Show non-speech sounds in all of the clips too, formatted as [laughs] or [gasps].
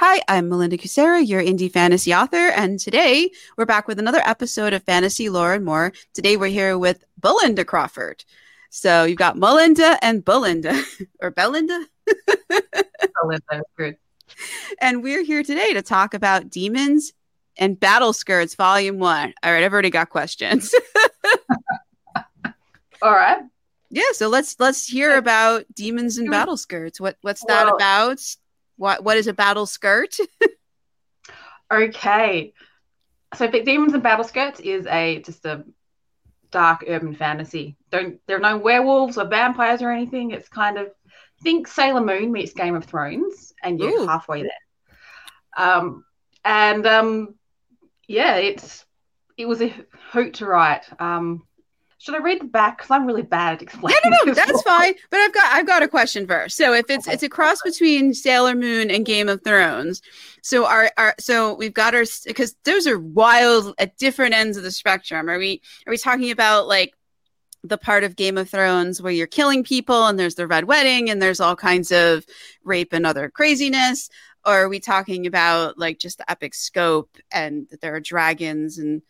Hi, I'm Melinda Kucsera, your indie fantasy author, and today we're back with another episode of Fantasy Lore and More. Today we're here with Belinda Crawford. So you've got Melinda and Belinda, [laughs] or Belinda? Belinda, good. [laughs] And we're here today to talk about Demons and Battleskirts, Volume 1. All right, I've already got questions. [laughs] All right. Yeah, so let's let's hear about Demons and Battleskirts. What what's that Well- about? What what is a battle skirt? [laughs] Okay. So Big Demons and Battleskirts is a just a dark urban fantasy. Don't there are no werewolves or vampires or anything. It's kind of think Sailor Moon meets Game of Thrones, and you're Ooh. halfway there. Um, and um, yeah, it's it was a hoot to write. Um, should I read the back? Because I'm really bad at explaining. No, no, no, that's [laughs] fine. But I've got I've got a question first. So if it's Okay. it's a cross between Sailor Moon and Game of Thrones, so our our so we've got our because those are wild at different ends of the spectrum. Are we are we talking about like the part of Game of Thrones where you're killing people and there's the red wedding and there's all kinds of rape and other craziness? Or are we talking about like just the epic scope and that there are dragons and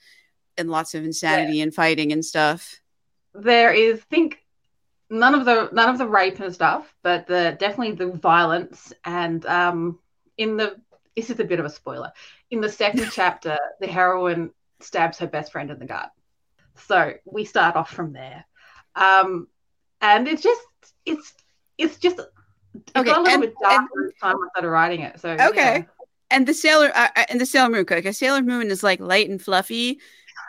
and lots of insanity and fighting and stuff? There is think none of the none of the rape and stuff, but the definitely the violence and um in the this is a bit of a spoiler. In the second [laughs] chapter, the heroine stabs her best friend in the gut. So we start off from there. Um and it's just it's it's just Okay, got a little and- bit darker each time I started writing it. So Okay. yeah. and the sailor uh, uh, and the sailor moon because sailor moon is like light and fluffy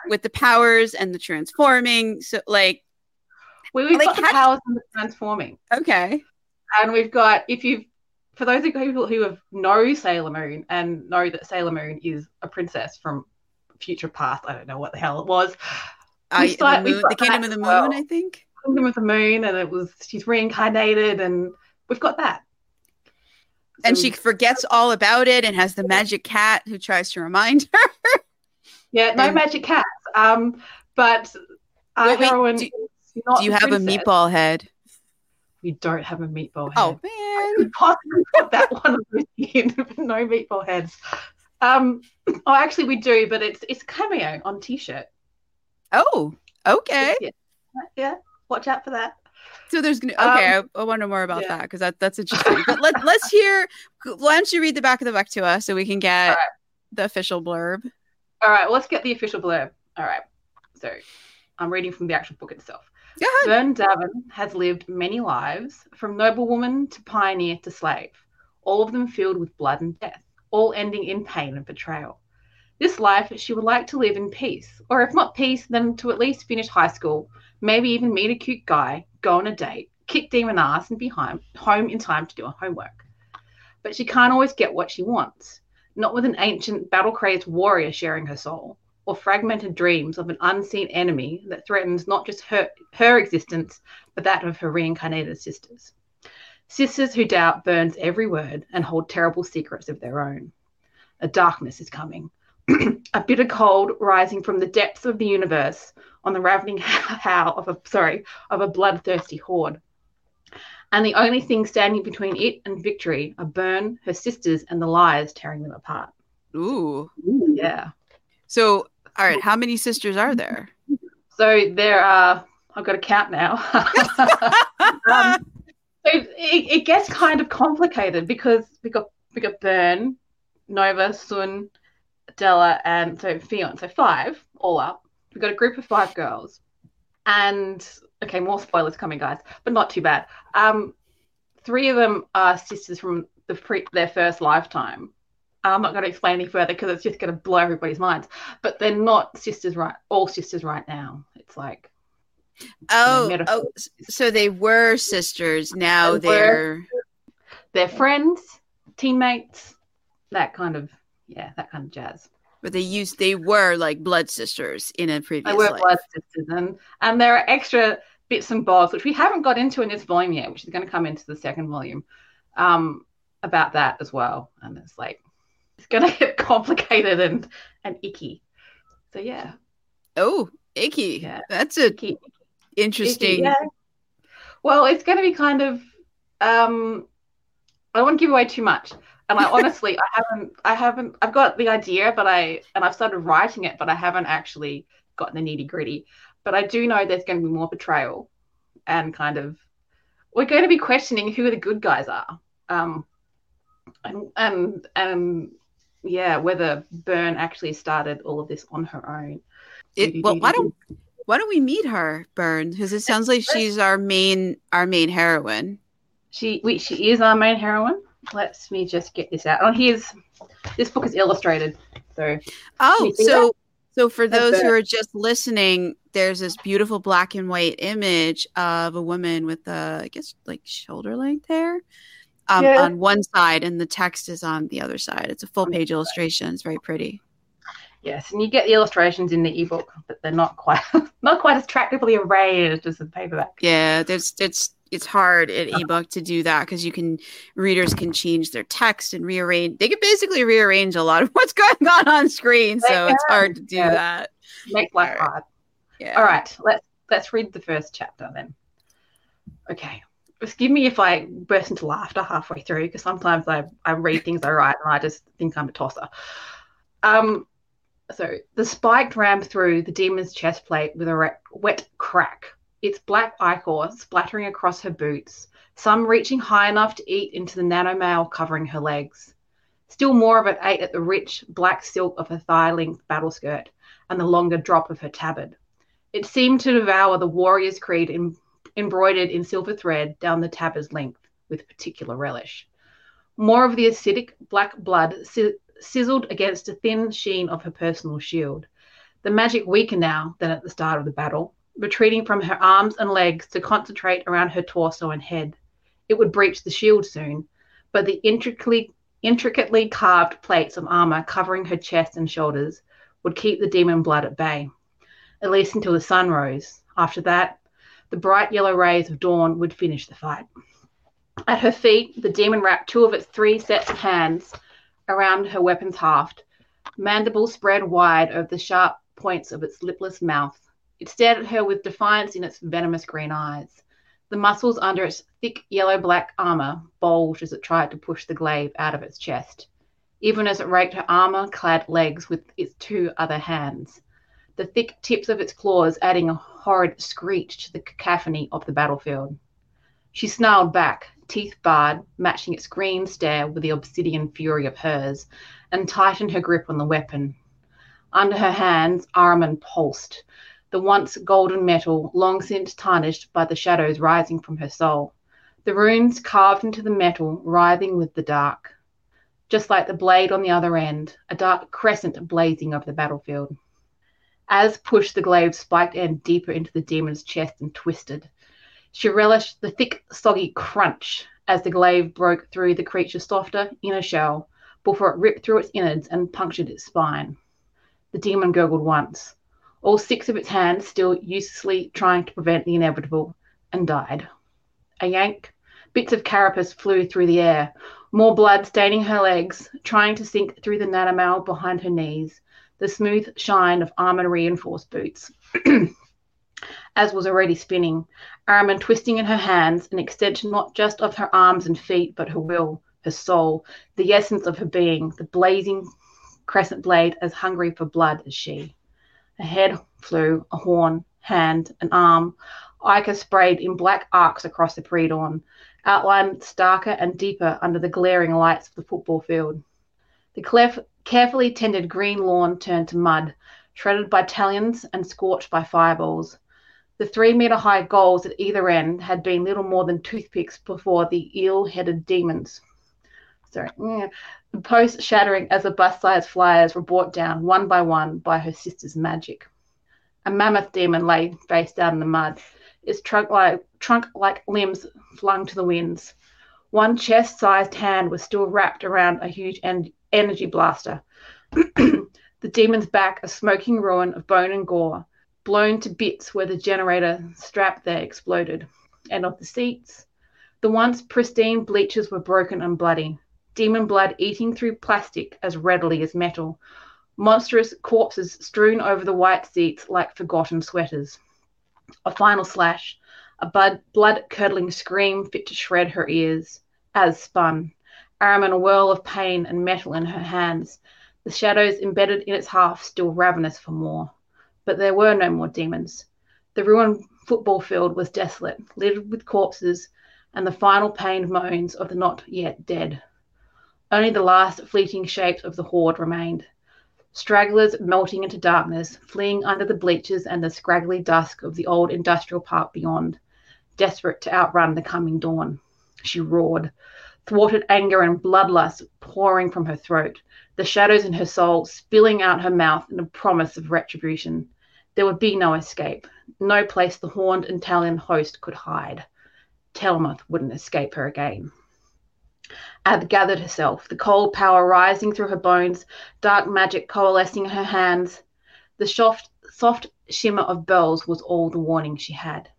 with the powers and the transforming so like We, we've Like, got the powers and the transforming. okay and we've got if you for those of you people who have know Sailor Moon and know that Sailor Moon is a princess from future past, I don't know what the hell it was, I, start- the, moon, the kingdom of the moon well. i think Kingdom of the Moon, and it was she's reincarnated, and we've got that. and So- she forgets all about it and has the magic cat who tries to remind [laughs] her yeah, no and- magic cats, um, but our Wait, wait, heroine do- is not do you have a meatball head We don't have a meatball head. oh we man possibly put that [laughs] one in no meatball heads. Um, [clears throat] oh, actually, we do, but it's it's cameo on t-shirt. oh okay Yeah. yeah, watch out for that. so there's gonna okay Um, I, I wonder more about yeah. that because that, that's interesting but let, let's hear why don't you read the back of the book to us so we can get right. the official blurb All right, let's get the official blurb. All right, so I'm reading from the actual book itself. Ahead. Byrne Davin has lived many lives, from noblewoman to pioneer to slave, all of them filled with blood and death, all ending in pain and betrayal. This life she would like to live in peace, or if not peace, then to at least finish high school, maybe even meet a cute guy, go on a date, kick demon ass, and be home, home in time to do her homework. But she can't always get what she wants, not with an ancient battle crazed warrior sharing her soul, or fragmented dreams of an unseen enemy that threatens not just her, her existence, but that of her reincarnated sisters. Sisters who doubt Byrne's every word and hold terrible secrets of their own. A darkness is coming. [clears throat] a bitter cold rising from the depths of the universe on the ravening [laughs] howl of a sorry of a bloodthirsty horde. And the only thing standing between it and victory are Byrne, her sisters, and the liars tearing them apart. ooh Yeah. So, all right, how many sisters are there? So there are. I've got to count now. [laughs] um, so it, it gets kind of complicated because we got we got Byrne, Nova, Sun, Della, and so Fion. So five all up. We've got a group of five girls, and okay, more spoilers coming, guys, but not too bad. Um, three of them are sisters from the pre- their first lifetime. I'm not going to explain any further because it's just going to blow everybody's minds. But they're not sisters right, all sisters right now. It's like Oh, oh, so they were sisters. Now they they're they're friends, teammates, that kind of yeah, that kind of jazz. but they used they were like blood sisters in a previous They were life. blood sisters, and and there are extra bits and bobs which we haven't got into in this volume yet, which is going to come into the second volume, um, about that as well. And it's like it's going [laughs] to get complicated and and icky. So yeah, Oh, icky. Yeah. That's a icky. interesting. Yeah. Well, it's going to be kind of. Um, I don't want to give away too much. And I [laughs] honestly, I haven't, I haven't, I've got the idea, but I, and I've started writing it, but I haven't actually gotten the nitty gritty. But I do know there's going to be more betrayal and kind of, we're going to be questioning who the good guys are. Um, and, and, and yeah, whether Byrne actually started all of this on her own. It, well, why don't why don't we meet her, Byrne? Because it sounds like she's our main our main heroine. She we, she is our main heroine. Let us me just get this out. Oh, here's this book is illustrated. So oh, so that? so for those who are just listening, there's this beautiful black and white image of a woman with a I guess like shoulder length hair. Um, yeah. on one side and the text is on the other side. It's a full page illustration. It's very pretty. Yes, and you get the illustrations in the ebook, but they're not quite [laughs] not quite as attractively arranged as the paperback. Yeah, there's it's it's hard in ebook to do that because you can readers can change their text and rearrange. They can basically rearrange a lot of [laughs] what's going on on screen, so it's hard to do yeah. that. Make life hard. Yeah. All right, let's let's read the first chapter then. Okay, excuse me if I burst into laughter halfway through because sometimes I I read things I write and I just think I'm a tosser. Um, so the spike rammed through the demon's chest plate with a wet crack, its black ichor splattering across her boots, some reaching high enough to eat into the nanomail covering her legs. Still more of it ate at the rich black silk of her thigh length battle skirt and the longer drop of her tabard. It seemed to devour the warrior's creed em- embroidered in silver thread down the tabard's length with particular relish. More of the acidic black blood si- sizzled against a thin sheen of her personal shield. The magic weaker now than at the start of the battle, retreating from her arms and legs to concentrate around her torso and head. It would breach the shield soon, but the intricately intricately carved plates of armor covering her chest and shoulders would keep the demon blood at bay, at least until the sun rose. After that, the bright yellow rays of dawn would finish the fight. At her feet, the demon wrapped two of its three sets of hands around her weapon's haft, mandibles spread wide over the sharp points of its lipless mouth. It stared at her with defiance in its venomous green eyes. The muscles under its thick yellow black armor bulged as it tried to push the glaive out of its chest, even as it raked her armor clad legs with its two other hands, the thick tips of its claws adding a horrid screech to the cacophony of the battlefield. She snarled back, teeth barred, matching its green stare with the obsidian fury of hers, and tightened her grip on the weapon. Under her hands, Ahriman pulsed, the once golden metal long since tarnished by the shadows rising from her soul. The runes carved into the metal, writhing with the dark. Just like the blade on the other end, a dark crescent blazing over the battlefield. Az pushed the glaive's spiked end deeper into the demon's chest and twisted. She relished the thick, soggy crunch as the glaive broke through the creature's softer inner shell before it ripped through its innards and punctured its spine. The demon gurgled once, all six of its hands still uselessly trying to prevent the inevitable, and died. A yank, bits of carapace flew through the air, more blood staining her legs, trying to sink through the nanomail behind her knees, the smooth shine of armor reinforced boots. [clears throat] Az was already spinning, Ahriman twisting in her hands, an extension not just of her arms and feet, but her will, her soul, the essence of her being, the blazing crescent blade as hungry for blood as she. A head flew, a horn, hand, an arm, ichor sprayed in black arcs across the pre-dawn, outlined starker and deeper under the glaring lights of the football field. The clef- carefully tended green lawn turned to mud, shredded by talons and scorched by fireballs. The three meter high goals at either end had been little more than toothpicks before the eel headed demons. Sorry. The posts shattering as the bus sized flyers were brought down one by one by her sister's magic. A mammoth demon lay face down in the mud, its trunk like, trunk like limbs flung to the winds. One chest sized hand was still wrapped around a huge en- energy blaster. [clears throat] the demon's back, a smoking ruin of bone and gore, blown to bits where the generator strap there exploded. And of the seats, the once pristine bleachers were broken and bloody, demon blood eating through plastic as readily as metal, monstrous corpses strewn over the white seats like forgotten sweaters. A final slash, a blood curdling scream fit to shred her ears, Az spun. Ahriman a whirl of pain and metal in her hands, the shadows embedded in its half still ravenous for more. But there were no more demons. The ruined football field was desolate, littered with corpses and the final pained moans of the not yet dead. Only the last fleeting shapes of the horde remained. Stragglers melting into darkness, fleeing under the bleachers and the scraggly dusk of the old industrial park beyond, desperate to outrun the coming dawn. She roared, thwarted anger and bloodlust pouring from her throat, the shadows in her soul spilling out her mouth in a promise of retribution. There would be no escape, no place the horned Italian host could hide. Tillamoth wouldn't escape her again. Az gathered herself, the cold power rising through her bones, dark magic coalescing in her hands. The soft, soft shimmer of bells was all the warning she had.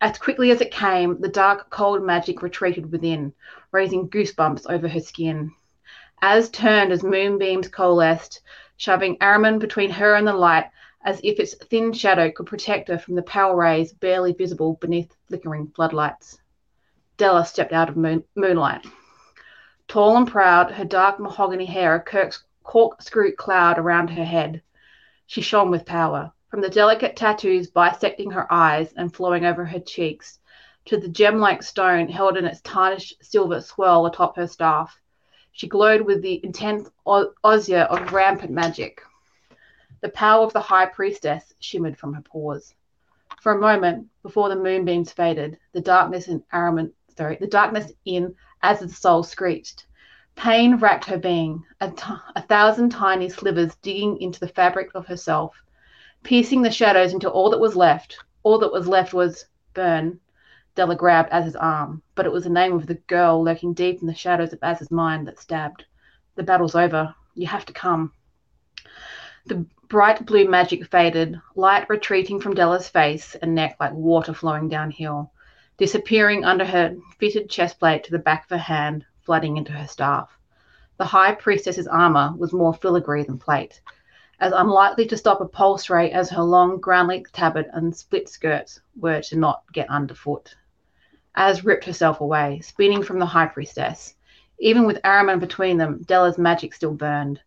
As quickly as it came, the dark, cold magic retreated within, raising goosebumps over her skin. Az turned as moonbeams coalesced, shoving Ahriman between her and the light, as if its thin shadow could protect her from the power rays barely visible beneath flickering floodlights. Della stepped out of moon- moonlight. Tall and proud, her dark mahogany hair a corkscrew cloud around her head. She shone with power, from the delicate tattoos bisecting her eyes and flowing over her cheeks, to the gem like stone held in its tarnished silver swirl atop her staff. She glowed with the intense osier of rampant magic. The power of the high priestess shimmered from her pores. For a moment, before the moonbeams faded, the darkness in Ahriman, sorry, the darkness in the soul screeched. Pain racked her being, a, t- a thousand tiny slivers digging into the fabric of herself, piercing the shadows into all that was left. All that was left was Byrne. Della grabbed Az's arm, but it was the name of the girl lurking deep in the shadows of Az's mind that stabbed. The battle's over. You have to come. The bright blue magic faded, light retreating from Della's face and neck like water flowing downhill, disappearing under her fitted chestplate to the back of her hand, flooding into her staff. The high priestess's armor was more filigree than plate, as unlikely to stop a pulse ray as her long ground length tabard and split skirts were to not get underfoot. Az ripped herself away, spinning from the high priestess. Even with Ahriman between them, Della's magic still burned.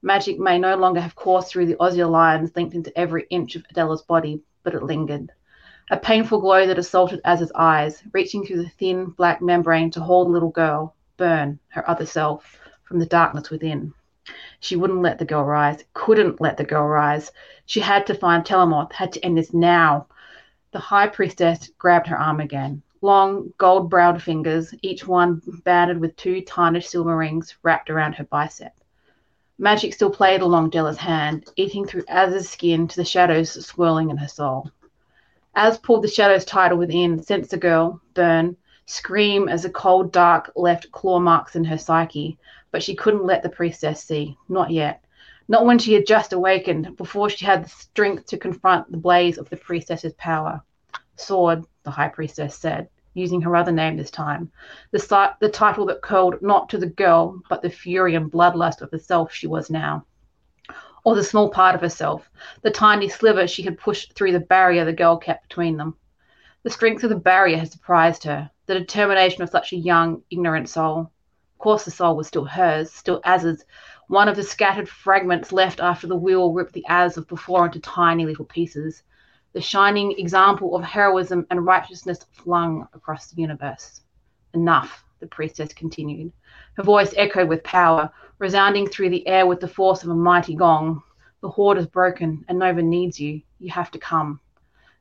Magic may no longer have coursed through the osier lines linked into every inch of Adela's body, but it lingered. A painful glow that assaulted Az's eyes, reaching through the thin black membrane to hold the little girl, Byrne, her other self, from the darkness within. She wouldn't let the girl rise, couldn't let the girl rise. She had to find Tillamoth, had to end this now. The high priestess grabbed her arm again. Long, gold browed fingers, each one banded with two tarnished silver rings wrapped around her bicep. Magic still played along Della's hand, eating through Az's skin to the shadows swirling in her soul. Az pulled the shadows tighter within, sensed the girl, Byrne, scream as the cold dark left claw marks in her psyche, but she couldn't let the priestess see, not yet. Not when she had just awakened, before she had the strength to confront the blaze of the priestess's power. Sword, the high priestess said, using her other name this time, the, the title that curled not to the girl, but the fury and bloodlust of the self she was now. Or the small part of herself, the tiny sliver she had pushed through the barrier the girl kept between them. The strength of the barrier had surprised her, the determination of such a young, ignorant soul. Of course, the soul was still hers, still Az's, one of the scattered fragments left after the wheel ripped the Az of before into tiny little pieces the shining example of heroism and righteousness flung across the universe. Enough, the priestess continued. Her voice echoed with power, resounding through the air with the force of a mighty gong. The horde is broken, and Nova needs you. You have to come.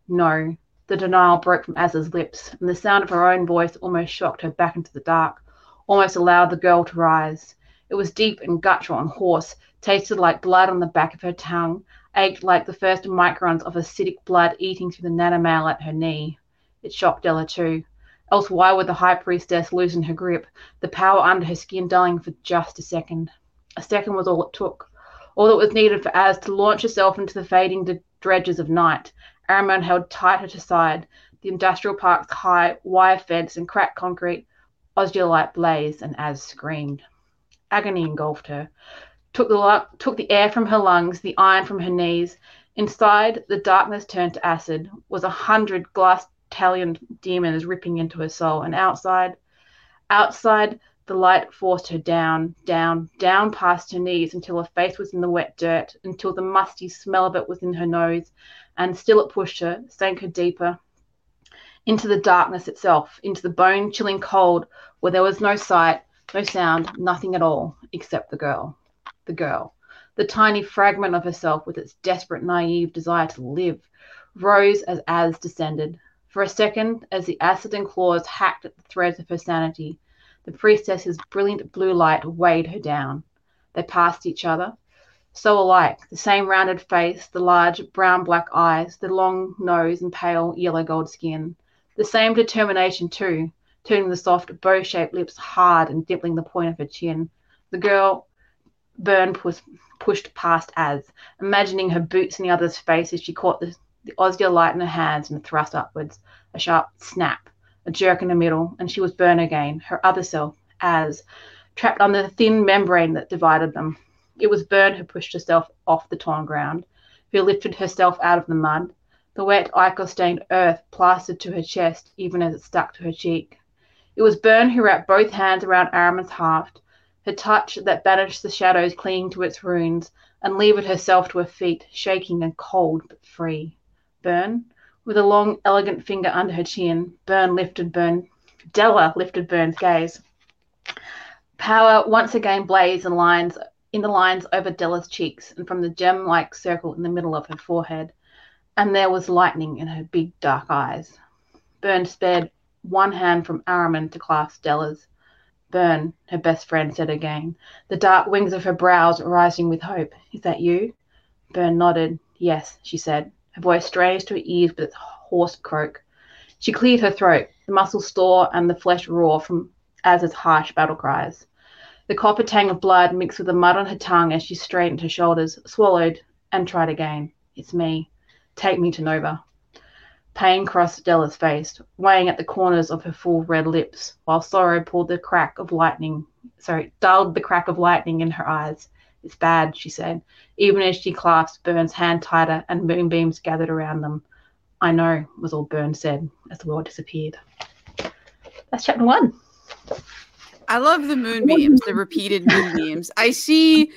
No. The denial broke from Az's lips, and the sound of her own voice almost shocked her back into the dark, almost allowed the girl to rise. It was deep and guttural and hoarse, tasted like blood on the back of her tongue, ached like the first microns of acidic blood eating through the nanomail at her knee. It shocked Della too. Else why would the high priestess loosen her grip, the power under her skin dulling for just a second? A second was all it took. All that was needed for Az to launch herself into the fading dredges of night. Ahriman held tight at her side. The industrial park's high wire fence and cracked concrete osier light blazed, and Az screamed. Agony engulfed her took the, took the air from her lungs, the iron from her knees. Inside, the darkness turned to acid, was a hundred glass talioned demons ripping into her soul. And outside, outside, The light forced her down, down, down past her knees until her face was in the wet dirt, until the musty smell of it was in her nose, and still it pushed her, sank her deeper into the darkness itself, into the bone chilling cold where there was no sight, no sound, nothing at all except the girl. The girl. The tiny fragment of herself with its desperate, naive desire to live rose as Az descended. For a second, as the acid and claws hacked at the threads of her sanity, the priestess's brilliant blue light weighed her down. They passed each other, so alike the same rounded face, the large brown black eyes, the long nose and pale yellow gold skin. The same determination, too, turning the soft bow shaped lips hard and dimpling the point of her chin. The girl Byrne was pushed past Az, imagining her boots in the other's face as she caught the, the osier light in her hands and thrust upwards. A sharp snap, a jerk in the middle, and she was Byrne again, her other self, Az, trapped under the thin membrane that divided them. It was Byrne who pushed herself off the torn ground, who lifted herself out of the mud, the wet ichor stained earth plastered to her chest even as it stuck to her cheek. It was Byrne who wrapped both hands around Ahriman's haft, her touch that banished the shadows clinging to its runes, and levered herself to her feet, shaking and cold but free. Byrne, with a long, elegant finger under her chin, Byrne lifted Byrne. Della lifted Byrne's gaze. Power once again blazed in lines in the lines over Della's cheeks and from the gem-like circle in the middle of her forehead, and there was lightning in her big dark eyes. Byrne spared one hand from Ahriman to clasp Della's. Byrne, her best friend said again, the dark wings of her brows rising with hope. Is that you? Byrne nodded. Yes, she said, her voice strange to her ears with its hoarse croak. She cleared her throat, the muscles store and the flesh raw from Az's harsh battle cries. The copper tang of blood mixed with the mud on her tongue as she straightened her shoulders, swallowed, and tried again. It's me. Take me to Nova. Pain crossed Della's face, weighing at the corners of her full red lips, while sorrow pulled the crack of lightning, sorry, dulled the crack of lightning in her eyes. It's bad, she said, even as she clasped Byrne's hand tighter and moonbeams gathered around them. I know, was all Byrne said as the world disappeared. That's chapter one. I love the moonbeams, the repeated moonbeams. I see,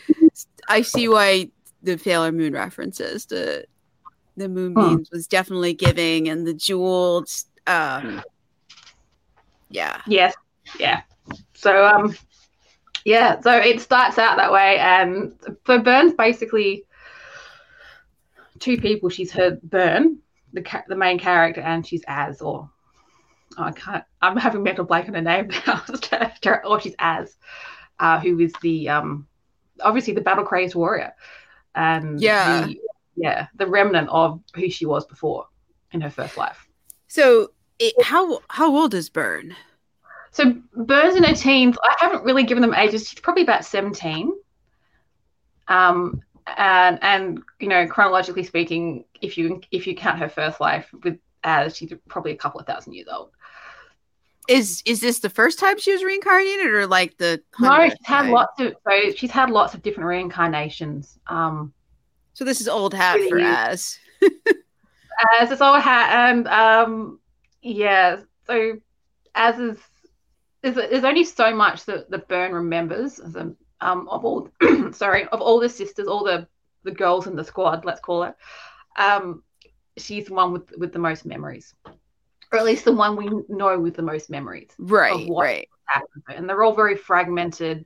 I see why the Sailor Moon references the the moonbeams was definitely giving, and the jeweled, um, yeah, Yes. Yeah. So um yeah, so it starts out that way and for Byrne's basically two people. She's her Byrne the ca- the main character, and she's Az or oh, I can't I'm having mental blank on her name now. [laughs] or she's Az uh, who is the um obviously the battle crazed warrior. And Yeah. the, yeah, the remnant of who she was before in her first life. So, it, how how old is Byrne? So Byrne's in her teens. I haven't really given them ages. She's probably about seventeen. Um, and and you know, chronologically speaking, if you if you count her first life with Az she's probably a couple of thousand years old. Is is this the first time she was reincarnated, or like the No, she's had time? lots of so she's had lots of different reincarnations. Um, So this is old hat Really for. Az. as it's all had and um, yeah. So as is. There's, there's only so much that, the Byrne remembers as a, um, of all [clears throat] sorry of all the sisters, all the the girls in the squad, let's call it. Um, she's the one with with the most memories, or at least the one we know with the most memories. Right, right. happened. And they're all very fragmented,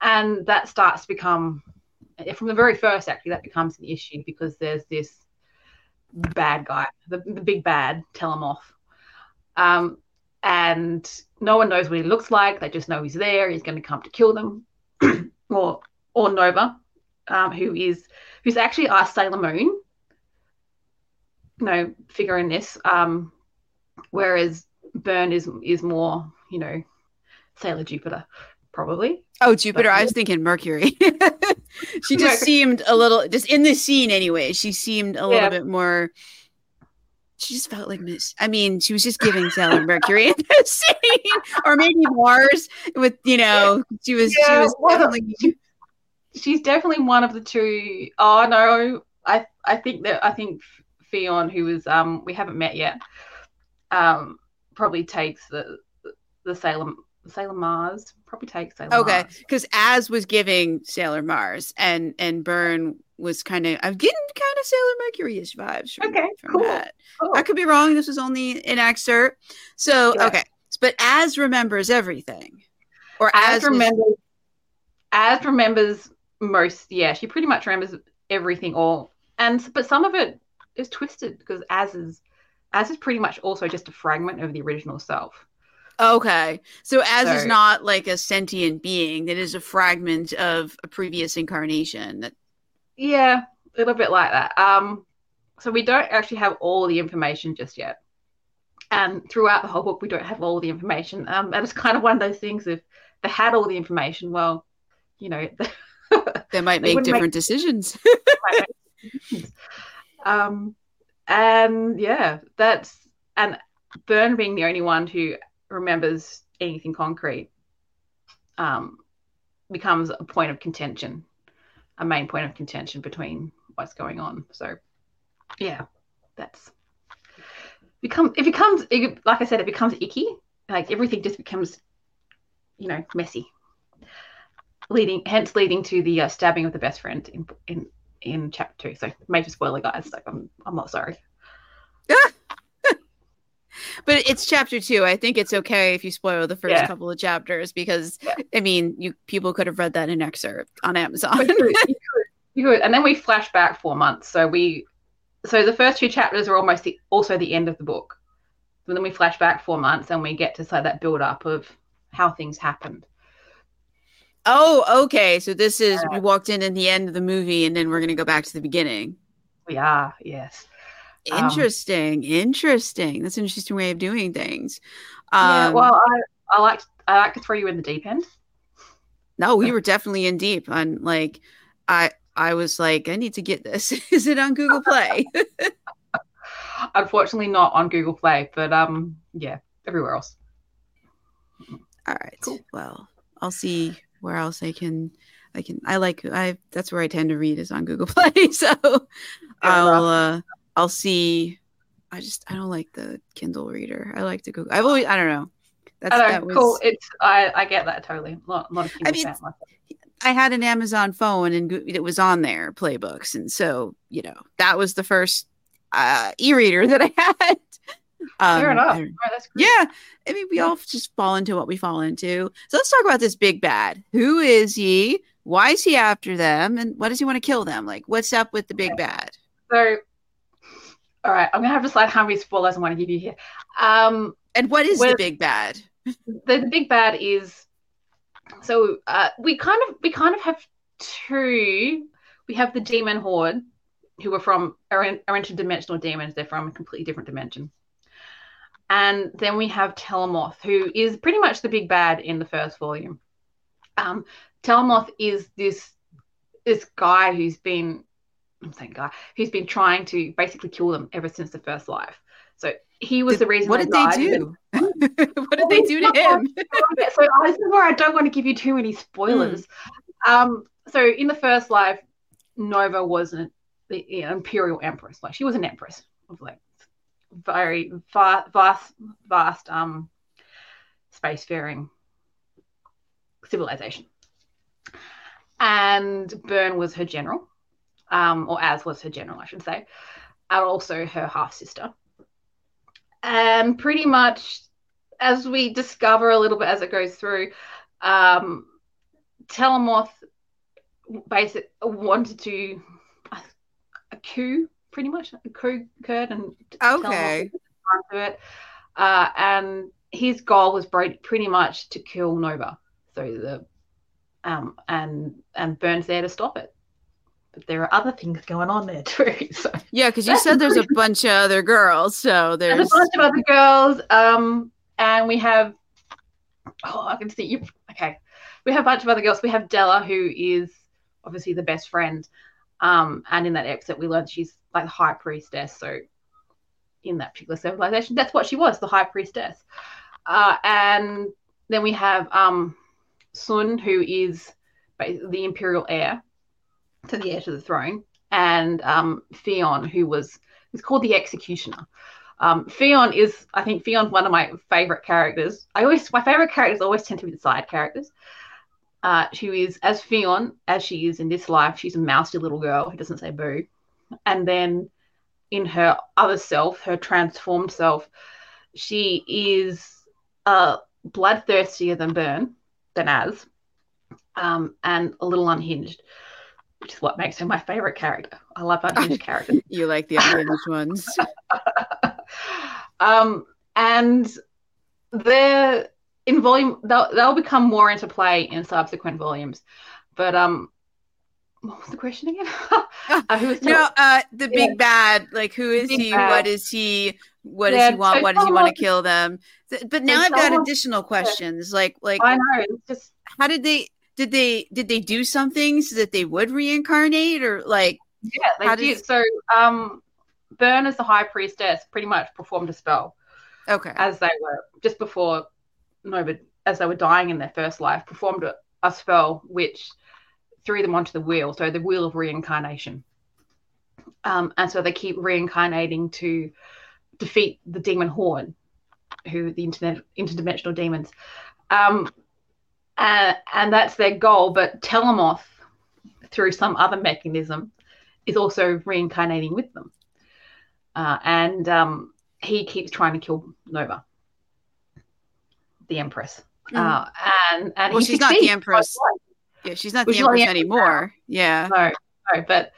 and that starts to become from the very first actually that becomes an issue because there's this bad guy, the, the big bad, Telemoth. Um, and no one knows what he looks like. They just know he's there. He's going to come to kill them, [clears throat] or or Nova, um, who is who's actually our Sailor Moon. You know, figure in this. Um, whereas Byrne is is more, you know, Sailor Jupiter, probably. Oh, Jupiter. I was thinking Mercury. [laughs] she just seemed a little, just in this scene anyway. She seemed a little bit more. She just felt like Miss. I mean, she was just giving Sailor Mercury [laughs] in this scene, or maybe Mars with you know. She was. Yeah, she was well, definitely. She's definitely one of the two oh no, I I think that I think Fion, was um we haven't met yet, um probably takes the the Sailor Sailor Mars. Probably Okay, because Az was giving Sailor Mars, and and Byrne was kind of. I'm getting kind of Sailor Mercury-ish vibes from, Okay, from cool. that. Cool. I could be wrong. This was only an excerpt. So Yeah. okay, but Az remembers everything, or As was- remembers, Az remembers most. Yeah, she pretty much remembers everything. All and but some of it is twisted because Az is Az is pretty much also just a fragment of the original self. Okay, so Az is not like a sentient being; that is a fragment of a previous incarnation. That Yeah, a little bit like that. Um, so we don't actually have all the information just yet. And throughout the whole book, we don't have all the information. Um, and it's kind of one of those things. If they had all the information, well, you know, [laughs] they might They make wouldn't make- different decisions. [laughs] um, and yeah, that's and Byrne being the only one who remembers anything concrete um, becomes a point of contention, a main point of contention between what's going on. So yeah, that's become it becomes it, like I said, it becomes icky. Like everything just becomes, you know, messy. Leading, hence leading to the uh, stabbing of the best friend in in in chapter two. So major spoiler, guys. Like I'm I'm not sorry. [laughs] but it's chapter two. I think it's okay if you spoil the first Yeah. couple of chapters because Yeah. I mean, you people could have read that in excerpt on Amazon. you could, you could. And then we flash back four months. So we, so the first two chapters are almost the, also the end of the book. But then we flash back four months and we get to say that build up of how things happened. oh, okay. So this is Yeah. we walked in at the end of the movie, and then we're gonna go back to the beginning. We are, yes. Um, Interesting, interesting. That's an interesting way of doing things. yeah. Um, Well, I I like I like to throw you in the deep end. no, we were definitely in deep. On like, I I was like, I need to get this. [laughs] is it on Google Play? [laughs] Unfortunately, not on Google Play, but um, yeah, everywhere else. All right. Cool. Well, I'll see where else I can. I can. I like. I. That's where I tend to read is on Google [laughs] Play. So I'll. uh I'll see. I just. I don't like the Kindle reader. I like the Google. I've always. I don't know. That's I that was. cool. It's I I get that totally. Not a I Kindle mean, myself. I had an Amazon phone and it was on there, playbooks, and so you know that was the first uh, e-reader that I [laughs] had. Um, Fair enough. I- Right, that's great. Yeah, I mean, we all just fall into what we fall into. So let's talk about this big bad. Who is he? Why is he after them? And what does he want to kill them? Like, what's up with the big bad? So, all right, I'm gonna have to slide how many spoilers I want to give you here. Um, And what is the big bad? [laughs] the, big bad is so uh, we kind of we kind of have two. We have the demon horde, who are from are, are interdimensional demons. They're from a completely different dimension. And then we have Telemoth, who is pretty much the big bad in the first volume. Um, Telemoth is this this guy who's been Saying guy who's been trying to basically kill them ever since the first life. So he was Did- the reason. what did they do? [laughs] what did they do to him? so this is where I don't want to give you too many spoilers. Um, so in the first life, Nova wasn't the you know, imperial empress. Like she was an empress of like very va- vast, vast um spacefaring civilization. And Byrne was her general, um, or Az was her general, I should say, are also her half sister. And pretty much as we discover a little bit as it goes through, um, Telemoth basic wanted to a, a coup, pretty much a coup occurred, and Okay. was part of it. Uh, and his goal was pretty much to kill Nova. So the um, and and Byrne's there to stop it. But there are other things going on there [laughs] too. So Yeah, because you said there's a bunch of other girls. So there's there's. a bunch of other girls. Um, and we have oh, I can see you. Okay, we have a bunch of other girls. We have Della, who is obviously the best friend. Um, and in that excerpt, we learned she's like the high priestess. So in that particular civilization, that's what she was, the high priestess. Uh, and then we have um, Sun, who is the imperial heir, to the heir to the throne, and um, Theon, who was who's called the executioner. Um, Fionn is, I think, Fionn's one of my favorite characters. I always, my favorite characters always tend to be the side characters. Uh, she is as Fionn as she is in this life. She's a mousy little girl who doesn't say boo, and then in her other self, her transformed self, she is uh, bloodthirstier than Byrne, than Az, um, and a little unhinged, which is what makes her my favorite character. I love unhinged [laughs] characters. You like the unhinged ones. [laughs] um, and they're in volume, they'll, they'll become more into play in subsequent volumes. But um, what was the question again? [laughs] uh, who is no, uh, the big yeah. bad. Like, who is he? Bad. What is he? What yeah, does he want? So what does he want to kill them? But now I've got additional questions. Like, like I know. It's just how did they? Did they? Did they do something so that they would reincarnate, or like? Yeah, they did. Does... So, um, Byrne as the high priestess pretty much performed a spell. Okay. As they were just before Nova, as they were dying in their first life, performed a, a spell which threw them onto the wheel, so the wheel of reincarnation. Um, and so they keep reincarnating to defeat the demon horn who the internet interdimensional demons. Um, and, and that's their goal. But Telemoth, through some other mechanism, is also reincarnating with them. Uh, and um, he keeps trying to kill Nova, the Empress. Mm. Uh, and and well, she's not the Empress. Yeah, she's not the Empress the anymore. Yeah. No, no, but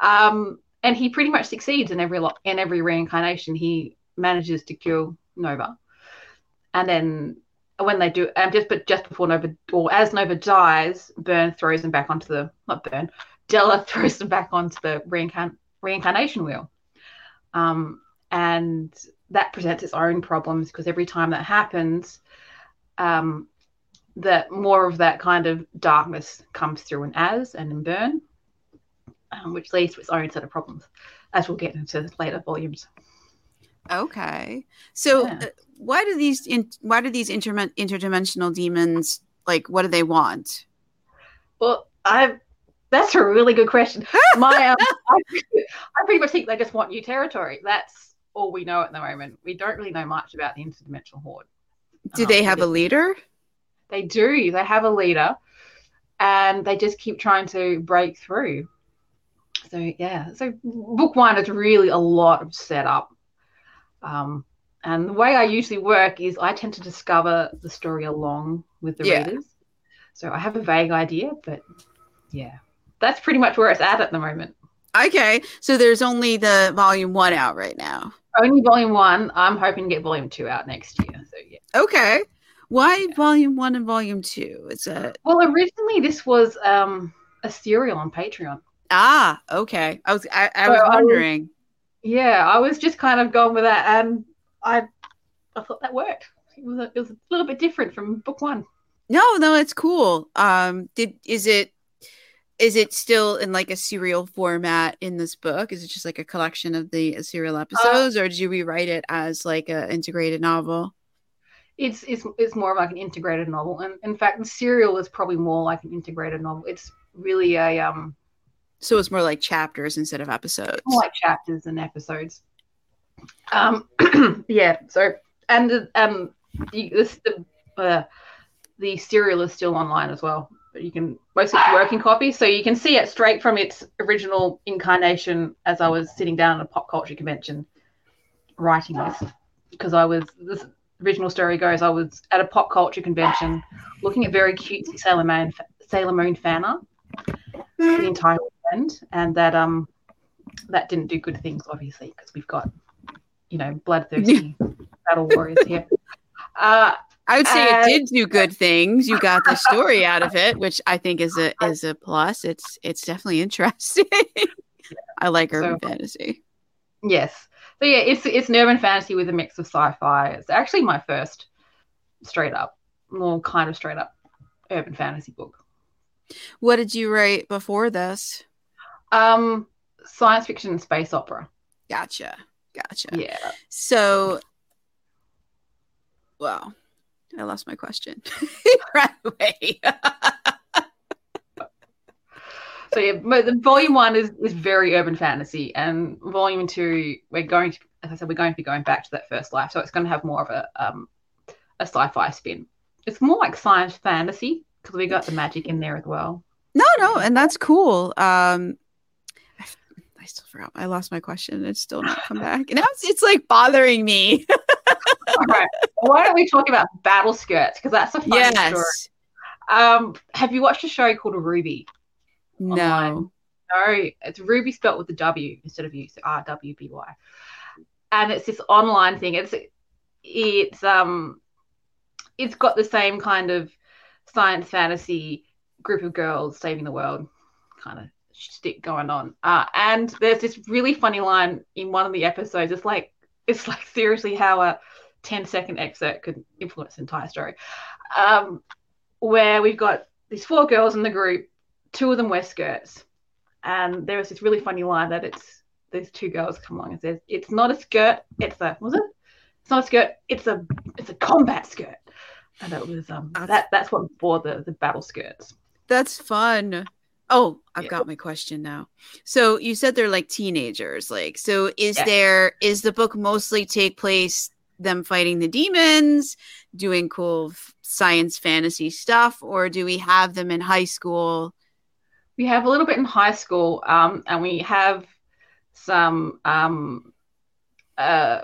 um, and he pretty much succeeds in every lo- in every reincarnation. He manages to kill Nova, and then when they do, and just but just before Nova or as Nova dies, Byrne throws him back onto the not Byrne, Della [laughs] throws him back onto the reincarn- reincarnation wheel, um, and that presents its own problems because every time that happens, um, that more of that kind of darkness comes through in Az and in Byrne, um, which leads to its own set of problems, as we'll get into later volumes. Okay, so yeah. uh, why do these in, why do these inter- interdimensional demons like? What do they want? Well, I that's a really good question. [laughs] My um, I, I pretty much think they just want new territory. That's all we know at the moment. We don't really know much about the interdimensional horde. Do um, they have a leader? They do. They have a leader, and they just keep trying to break through. So yeah, so book one is really a lot of setup. Um, and the way I usually work is I tend to discover the story along with the yeah. readers. So I have a vague idea, but yeah, that's pretty much where it's at at the moment. Okay, so there's only the volume one out right now. Only volume one. I'm hoping to get volume two out next year. So yeah. Okay. Why volume one and volume two? Is it? Well, originally this was um, a serial on Patreon. Ah, okay. I was I, I so was wondering. I was, yeah, I was just kind of going with that, and I I thought that worked. It was a, it was a little bit different from book one. No, no, it's cool. Um, did is it is it still in like a serial format in this book? Is it just like a collection of the serial episodes, uh, or did you rewrite it as like an integrated novel? it's it's it's more of like an integrated novel, and in fact, the serial is probably more like an integrated novel. It's really a um. So it's more like chapters instead of episodes. More like chapters and episodes. Um, [clears throat] yeah. So and um, this the uh, the serial is still online as well. But you can most it's working copy, so you can see it straight from its original incarnation. As I was sitting down at a pop culture convention, writing this, because I was this original story goes, I was at a pop culture convention looking at very cutesy Sailor Moon Sailor Moon fan art the entire weekend, and that um that didn't do good things, obviously, because we've got you know bloodthirsty [laughs] battle warriors here. Uh, I would say it did do good [laughs] things. You got the story out of it, which I think is a [laughs] is a plus. It's it's definitely interesting. I like urban so, fantasy. Yes. So yeah, it's it's an urban fantasy with a mix of sci-fi. It's actually my first straight up, more kind of straight up urban fantasy book. What did you write before this? Um, science fiction and space opera. Gotcha. Gotcha. Yeah. So, well, I lost my question [laughs] right away. so yeah, but the volume one is, is very urban fantasy, and volume two we're going to as I said, we're going to be going back to that first life, so it's going to have more of a um, a sci-fi spin. It's more like science fantasy because we got the magic in there as well. No, no, and that's cool. Um, I still forgot. I lost my question. It's still not come back. And now it's, it's like bothering me. [laughs] All right. Why don't we talk about Battleskirts? Because that's a fun yes. story. Um, have you watched a show called Ruby? No. Online? No, it's Ruby spelt with the W instead of U, so R W B Y. And it's this online thing. It's it's um it's got the same kind of science fantasy group of girls saving the world kind of stick going on. Uh, and there's this really funny line in one of the episodes. It's like it's like seriously how a 10 second excerpt could influence the entire story. Um, where we've got these four girls in the group, two of them wear skirts. And there was this really funny line that it's these two girls come along and says, It's not a skirt, it's a was it? It's not a skirt, it's a it's a combat skirt. And that was um that that's what bore the the Battleskirts. That's fun. Oh, I've Yeah. got my question now. So you said they're like teenagers. Like, so is Yeah. there is the book mostly take place them fighting the demons, doing cool science fantasy stuff, or do we have them in high school? We have a little bit in high school, um, and we have some um, uh,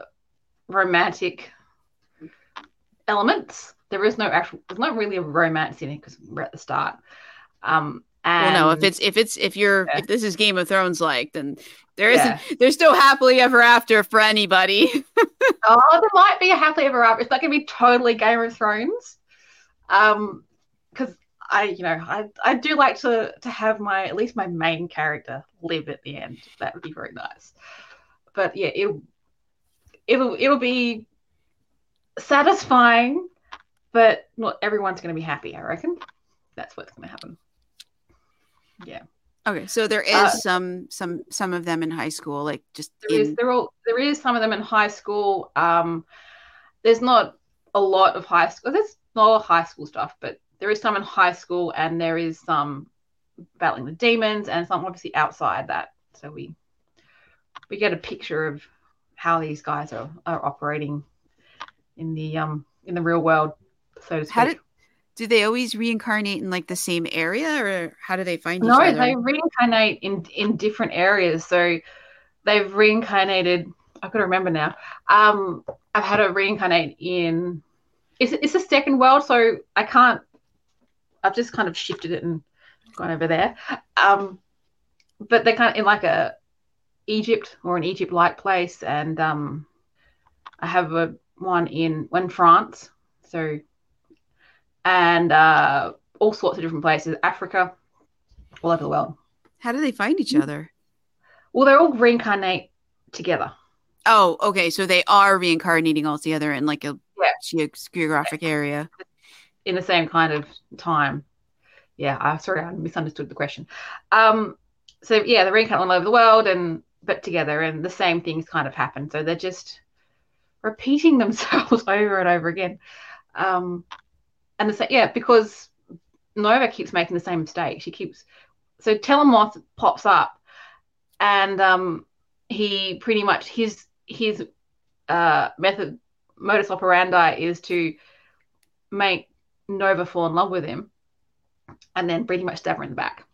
romantic elements. There is no actual, there's not really a romance in it because we're at the start. Um, and well, no, if it's if it's if you're Yeah. if this is Game of Thrones like, then there isn't Yeah. there's no happily ever after for anybody. [laughs] oh, there might be a happily ever after. It's not going to be totally Game of Thrones, um, because I, you know, I I do like to to have my at least my main character live at the end. That would be very nice. But yeah, it'll it'll it'll be satisfying, but not everyone's going to be happy. I reckon that's what's going to happen. Okay, so there is Uh, some some some of them in high school, like just There is in there all there is some of them in high school. Um, there's not a lot of high school. There's not a lot of high school stuff, but there is some in high school, and there is some battling the demons, and some obviously outside that. So we we get a picture of how these guys are, are operating in the um in the real world, so to speak. How did do they always reincarnate in like the same area, or how do they find each No, they reincarnate in in different areas. So they've reincarnated. I can remember now. Um, I've had a reincarnate in. It's it's a second world, so I can't. I've just kind of shifted it and gone over there. Um, but they're kind of in like a Egypt or an Egypt-like place, and um, I have a one in one France. So, and uh, all sorts of different places, Africa, all over the world. How do they find each other? Well, they're all reincarnate together. Oh, okay. So they are reincarnating all together in like a Yeah. geo- geographic area. in the same kind of time. Yeah, I sorry, I misunderstood the question. Um, so yeah, they're reincarnate all over the world and but together, and the same things kind of happen. So they're just repeating [laughs] themselves over and over again. Um, and the same, yeah, because Nova keeps making the same mistake. She keeps so Telemoth pops up, and um, he pretty much his his uh, method modus operandi is to make Nova fall in love with him and then pretty much stab her in the back.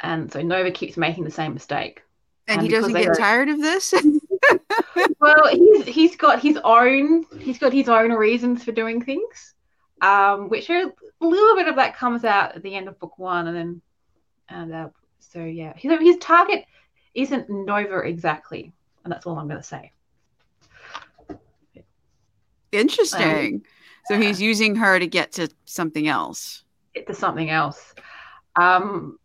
And so Nova keeps making the same mistake. And, And he doesn't get don't- tired of this? [laughs] Well, he's he's got his own he's got his own reasons for doing things. Um, which a little bit of that comes out at the end of book one and then and uh, so yeah. His his target isn't Nova exactly, and that's all I'm gonna say. Interesting. so he's using her to get to something else. To something else. Um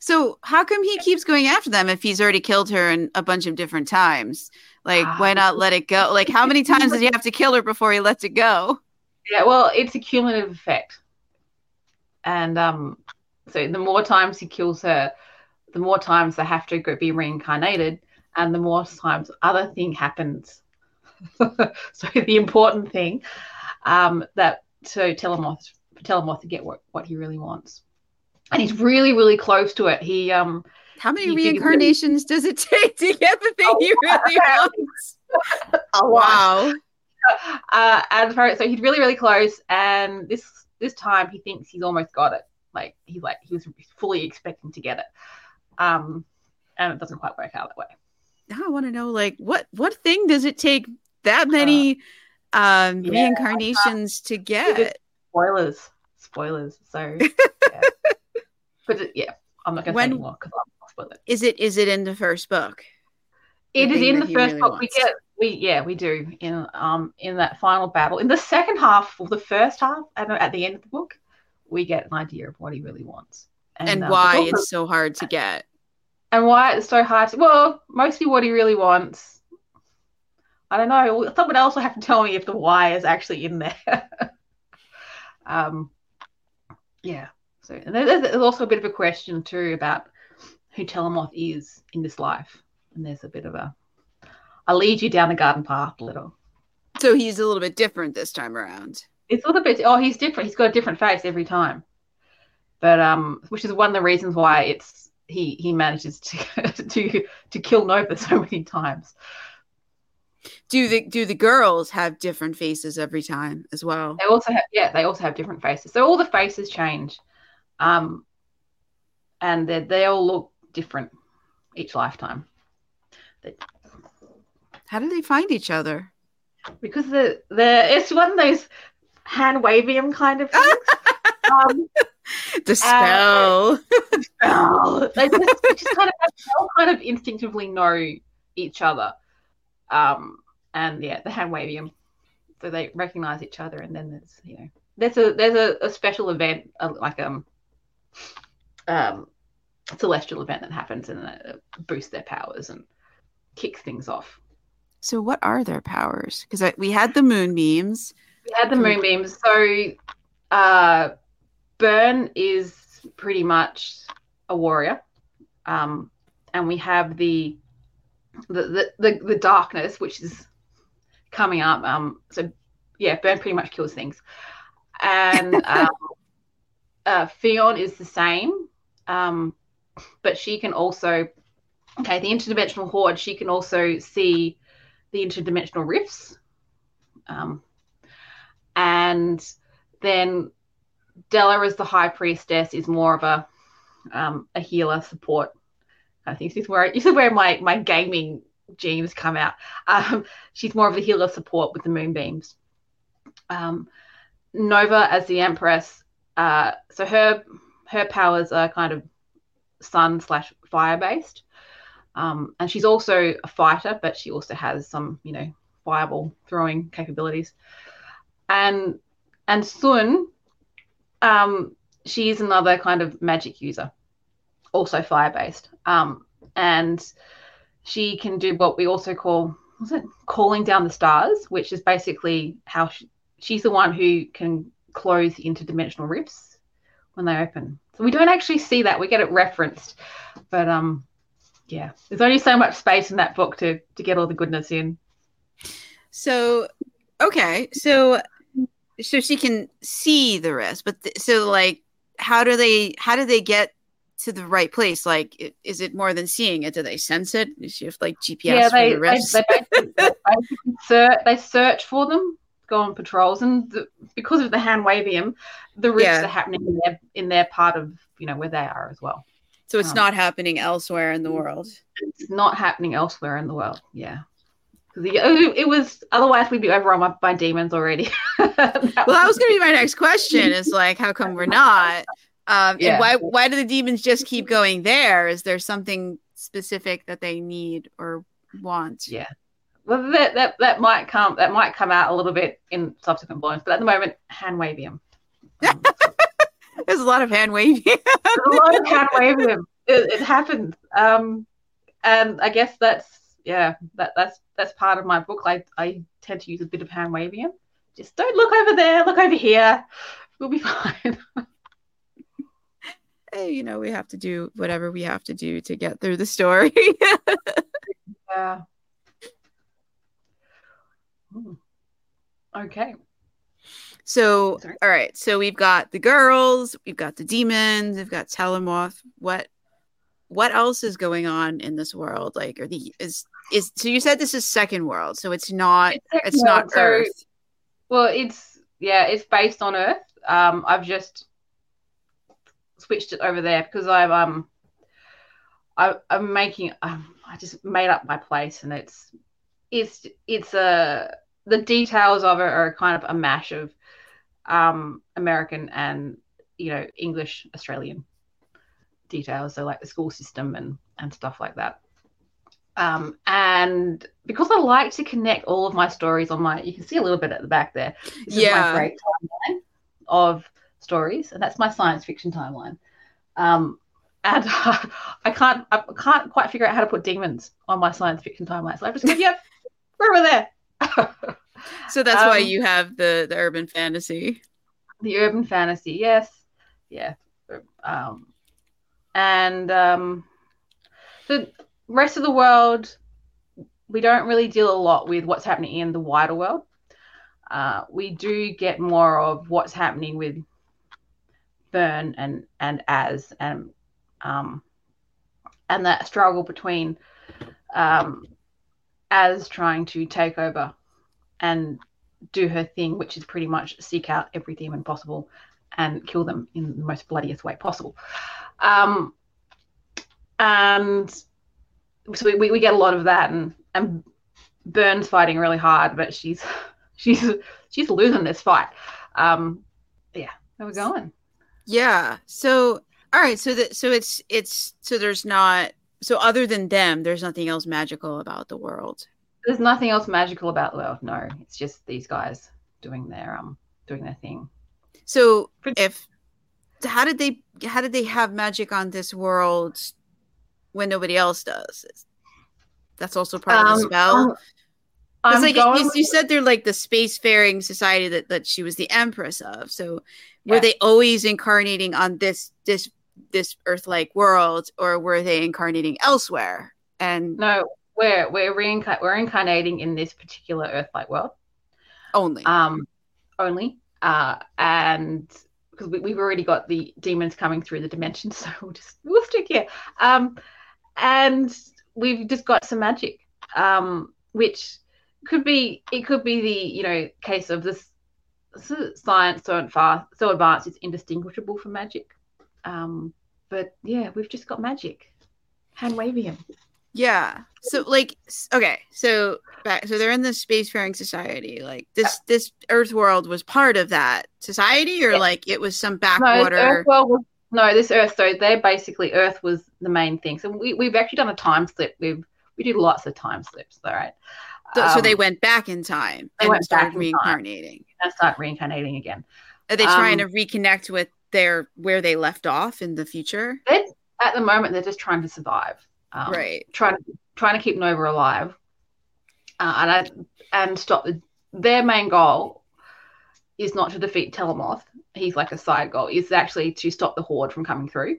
So how come he keeps going after them if he's already killed her in a bunch of different times? Like, why not let it go? Like, how many times does he have to kill her before he lets it go? Yeah, well, it's a cumulative effect. And um, so the more times he kills her, the more times they have to be reincarnated, and the more times other thing happens. [laughs] so the important thing um, that so Telemoth for Telemoth to get what, what he really wants. And he's really, really close to it. He um How many reincarnations does it [laughs] take to get the thing you really [laughs] want? Wow. [laughs] uh, and for, so he's really, really close. And this this time, he thinks he's almost got it. Like he's like he was fully expecting to get it. Um, and it doesn't quite work out that way. Now I want to know, like, what what thing does it take that many um yeah, reincarnations to [laughs] get? Spoilers, spoilers. So, [laughs] yeah. but yeah, I'm not going to say anymore because I'll spoil it. Is it is it in the first book? It is in the first really book. We get we yeah we do in um in that final battle. In the second half or the first half and at the end of the book we get an idea of what he really wants. And, um, why also- it's so hard to get. and why it's so hard to well mostly what he really wants. I don't know. Someone else will have to tell me if the why is actually in there. [laughs] Um yeah. So and there's, there's also a bit of a question too about who telemoth is in this life. And there's a bit of a i lead you down the garden path a little So he's a little bit different this time around. it's a little bit oh he's different he's got a different face every time but um which is one of the reasons why it's he he manages to [laughs] to to kill nova so many times Do the do the girls have different faces every time as well? They also have yeah, they also have different faces. So all the faces change. Um and they they all look different each lifetime. How do they find each other? Because the the it's one of those hand wavium kind of things. [laughs] um The spell. oh, they just, they just kind of kind of instinctively know each other. Um and yeah, the hand wavium. So they recognize each other and then there's you know there's a there's a, a special event uh, like um um celestial event that happens and it boosts their powers and kicks things off. So what are their powers? Because we had the moonbeams. We had the moonbeams. So uh Byrne is pretty much a warrior. Um and we have the the the, the, the darkness which is coming up. Um so yeah, Byrne pretty much kills things. And [laughs] um uh Fion is the same. Um but she can also okay, the interdimensional horde, she can also see the interdimensional rifts. Um and then Della as the high priestess is more of a um, a healer support I think. This is where [laughs] this is where my my gaming genes come out. Um, she's more of a healer support with the moonbeams. Um, Nova as the empress. Uh, so her her powers are kind of sun slash fire based. Um, and she's also a fighter, but she also has some, you know, fireball throwing capabilities. And and Sun, um, she is another kind of magic user, also fire based. Um, and she can do what we also call what's it calling down the stars, which is basically how she, she's the one who can close interdimensional rifts when they open. So we don't actually see that; we get it referenced, but um, yeah, there's only so much space in that book to to get all the goodness in. So okay, so so she can see the rest, but th- so like, how do they how do they get to the right place? Like, is it more than seeing it? Do they sense it? Is she have like GPS yeah, for they the rifts? they they search, they search for them, go on patrols, and the, because of the hand wavium, the rifts Yeah. are happening in their in their part of you know where they are as well. So it's um, not happening elsewhere in the world. It's not happening elsewhere in the world. Yeah. 'Cause It, it was otherwise we'd be overrun by, demons already. [laughs] Well, that was going to be my next question. Is like, how come we're not? Um, Yeah. And why why do the demons just keep going there? Is there something specific that they need or want? Yeah. Well, that, that that might come that might come out a little bit in subsequent volumes, but at the moment, hand wavium. [laughs] Um, There's a lot of hand waving. [laughs] There's a lot of hand wavium. It, it happens, um, and I guess that's yeah, that that's that's part of my book. I I tend to use a bit of hand wavium. Just don't look over there, look over here. We'll be [laughs] fine. hey, you know, we have to do whatever we have to do to get through the story. [laughs] Yeah. Ooh. Okay. So, Sorry. all right. So we've got the girls, we've got the demons, we've got Telemoth. What what else is going on in this world? Like, are the is is so you said this is second world, so it's not it's, it's not so, Earth. Well, it's yeah, it's based on Earth. Um, I've just switched it over there because I've um I, I'm making um, I just made up my place and it's it's it's a uh, the details of it are kind of a mash of um, American and you know English Australian details, so like the school system and and stuff like that. Um, and because I like to connect all of my stories on my, you can see a little bit at the back there. This yeah. is my great timeline of stories, and that's my science fiction timeline. Um, and uh, [laughs] I can't, I can't quite figure out how to put demons on my science fiction timeline. So I just go, yep, we're over there. [laughs] so that's um, why you have the the urban fantasy. The urban fantasy, yes, yeah. Um, and um, the rest of the world, we don't really deal a lot with what's happening in the wider world. Uh, we do get more of what's happening with Byrne and and Az and um, and that struggle between um, Az trying to take over and do her thing, which is pretty much seek out every demon possible and kill them in the most bloodiest way possible. Um, and so we, we get a lot of that, and and Byrne's fighting really hard, but she's [laughs] she's she's losing this fight. Um, yeah, how we going? Yeah. So all right. So that so it's it's so there's not so other than them, there's nothing else magical about the world. There's nothing else magical about the world. No, it's just these guys doing their um doing their thing. So if how did they how did they have magic on this world when nobody else does? That's also part um, of the um, spell. Um, because like you, you, said, they're like the spacefaring society that, that she was the empress of. So yeah. were they always incarnating on this this this Earth-like world, or were they incarnating elsewhere? And no, we're we're reincarnating we're incarnating in this particular Earth-like world only. Um, only. Uh, and because we, have already got the demons coming through the dimensions, [laughs] so we'll just we'll stick here. Um, and we've just got some magic, um, which could be it could be the you know case of this science so far so advanced it's indistinguishable from magic. Um, but yeah, we've just got magic, hand waving Yeah. So like okay, so back so they're in the spacefaring society. Like this this Earth world was part of that society or yeah. like it was some backwater no, Earth world was, no, this Earth so they're basically Earth was the main thing. So we, we've actually done a time slip. We've we do lots of time slips, all right. So, um, so they went back in time they and started reincarnating. And start reincarnating again. Are they trying um, to reconnect with their where they left off in the future? At the moment, they're just trying to survive. Um, right. Trying trying to keep Nova alive, uh, and I, and stop the, their main goal is not to defeat Telemoth. He's like a side goal. Is actually to stop the horde from coming through.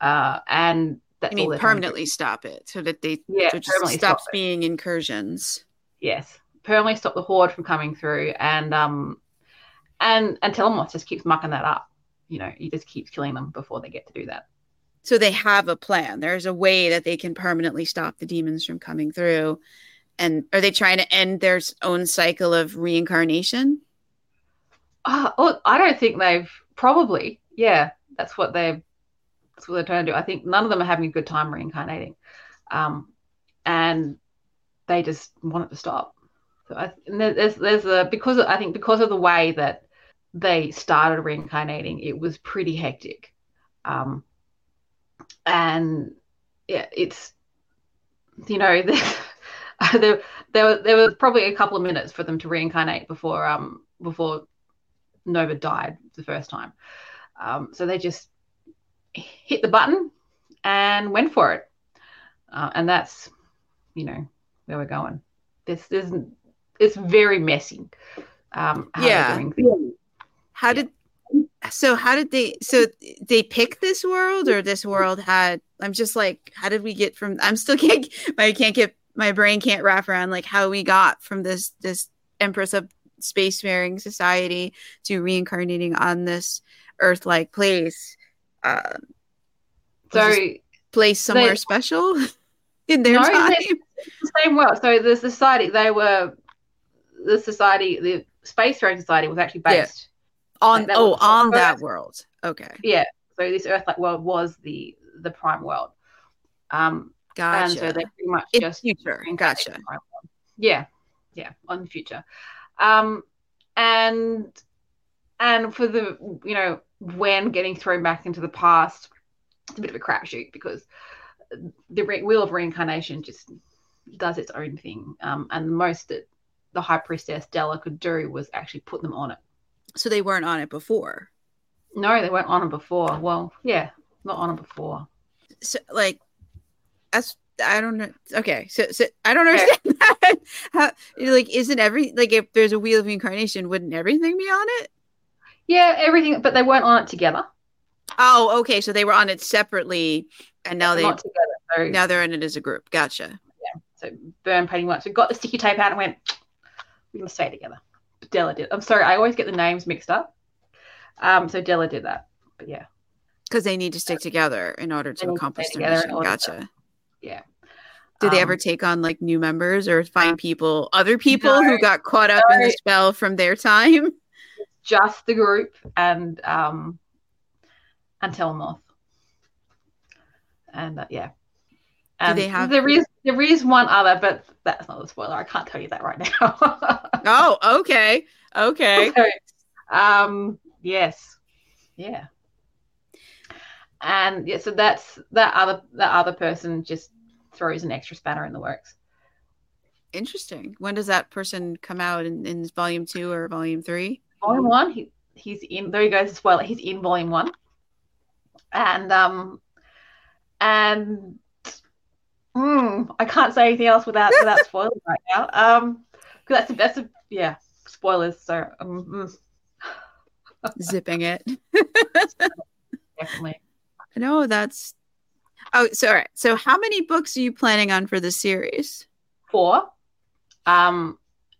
Uh, and that's I mean permanently stop it so that they yeah, so just stops stop being incursions. Yes, permanently stop the horde from coming through, and um, and and Telemoth just keeps mucking that up. You know, he just keeps killing them before they get to do that. So they have a plan. There's a way that they can permanently stop the demons from coming through. And are they trying to end their own cycle of reincarnation? Uh, oh, I don't think they've probably. Yeah, that's what they've that's what they're trying to do. I think none of them are having a good time reincarnating, um, and they just want it to stop. So I, there's there's a because I think because of the way that they started reincarnating, it was pretty hectic, um, and yeah, it's you know [laughs] there there were there was probably a couple of minutes for them to reincarnate before um before Nova died the first time. Um, so they just hit the button and went for it. Uh, and that's, you know, where we're going. This isn't, it's very messy. Um, how yeah. How did, so how did they, so they pick this world or this world had, I'm just like, how did we get from, I'm still [laughs] can't, I can't get, my brain can't wrap around like how we got from this, this Empress of spacefaring society to reincarnating on this earth like place um, so place somewhere They- special [laughs] in their No, time. [laughs] the same world. So the society they were the society the spacefaring society was actually based. On that oh, was- on that world. Okay, Yeah. So this Earth like world was the the prime world. Um gotcha. and so they pretty much in just future, gotcha. world. Yeah. Yeah, on the future. Um and and for the you know, when getting thrown back into the past, it's a bit of a crapshoot because the re- wheel of reincarnation just does its own thing. Um, and the most that the high priestess Della could do was actually put them on it. So they weren't on it before. No, they weren't on it before. Well, yeah, not on it before. So like, that's I don't know. Okay, so, so I don't understand [laughs] that. How like isn't every like if there's a wheel of reincarnation, wouldn't everything be on it? Yeah, everything, but they weren't on it together. Oh, okay. So they were on it separately, and now they not together. So, now they're in it as a group. Gotcha. Yeah. so Byrne painting pretty We got the sticky tape out and went, "We're gonna stay together." Della did. I'm sorry, I always get the names mixed up. Um, so Della did that. But yeah, Because they need to stick together in order to accomplish their mission. to- Gotcha. yeah. Did they Um, ever take on like new members or find people, other people who got caught up in the spell from their time? [laughs] just the group and um and Telemoth. And uh, yeah. And they have- there is there is one other, but that's not a spoiler. I can't tell you that right now. [laughs] Oh, okay. Okay. [laughs] So, um yes. Yeah. And yeah, so that's that other that other person just throws an extra spanner in the works. Interesting. When does that person come out in, in volume two or volume three? volume one. He, he's in. There he goes. Spoiler. He's in volume one, and um, and mm, I can't say anything else without without [laughs] spoiling right now. Um, because that's a, that's a yeah spoilers. So um, mm, Zipping it. [laughs] definitely No, that's. Oh, so all right. So, how many books are you planning on for this series? four. Um,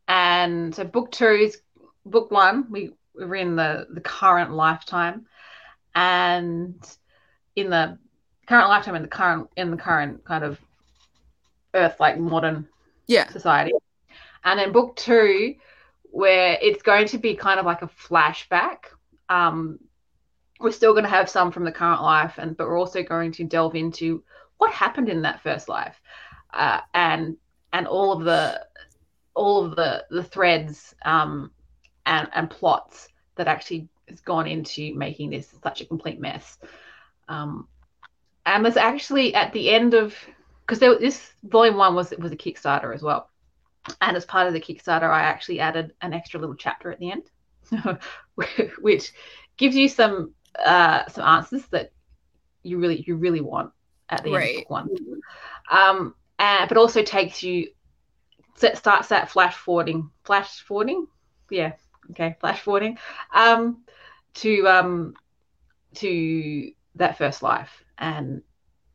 and so book two is book one. We we're in the the current lifetime, and in the current lifetime in the current in the current kind of Earth like modern Yeah. society. And then book two, where it's going to be kind of like a flashback. Um, we're still going to have some from the current life, and but we're also going to delve into what happened in that first life, uh, and and all of the all of the the threads um, and and plots that actually has gone into making this such a complete mess. Um, and there's actually at the end of because this volume one was was a Kickstarter as well, and as part of the Kickstarter, I actually added an extra little chapter at the end, [laughs] which gives you some uh, some answers that you really you really want at the end Right. of book one. Um, and, but also takes you set, starts that flash forwarding flash forwarding yeah okay flash forwarding um to um to that first life and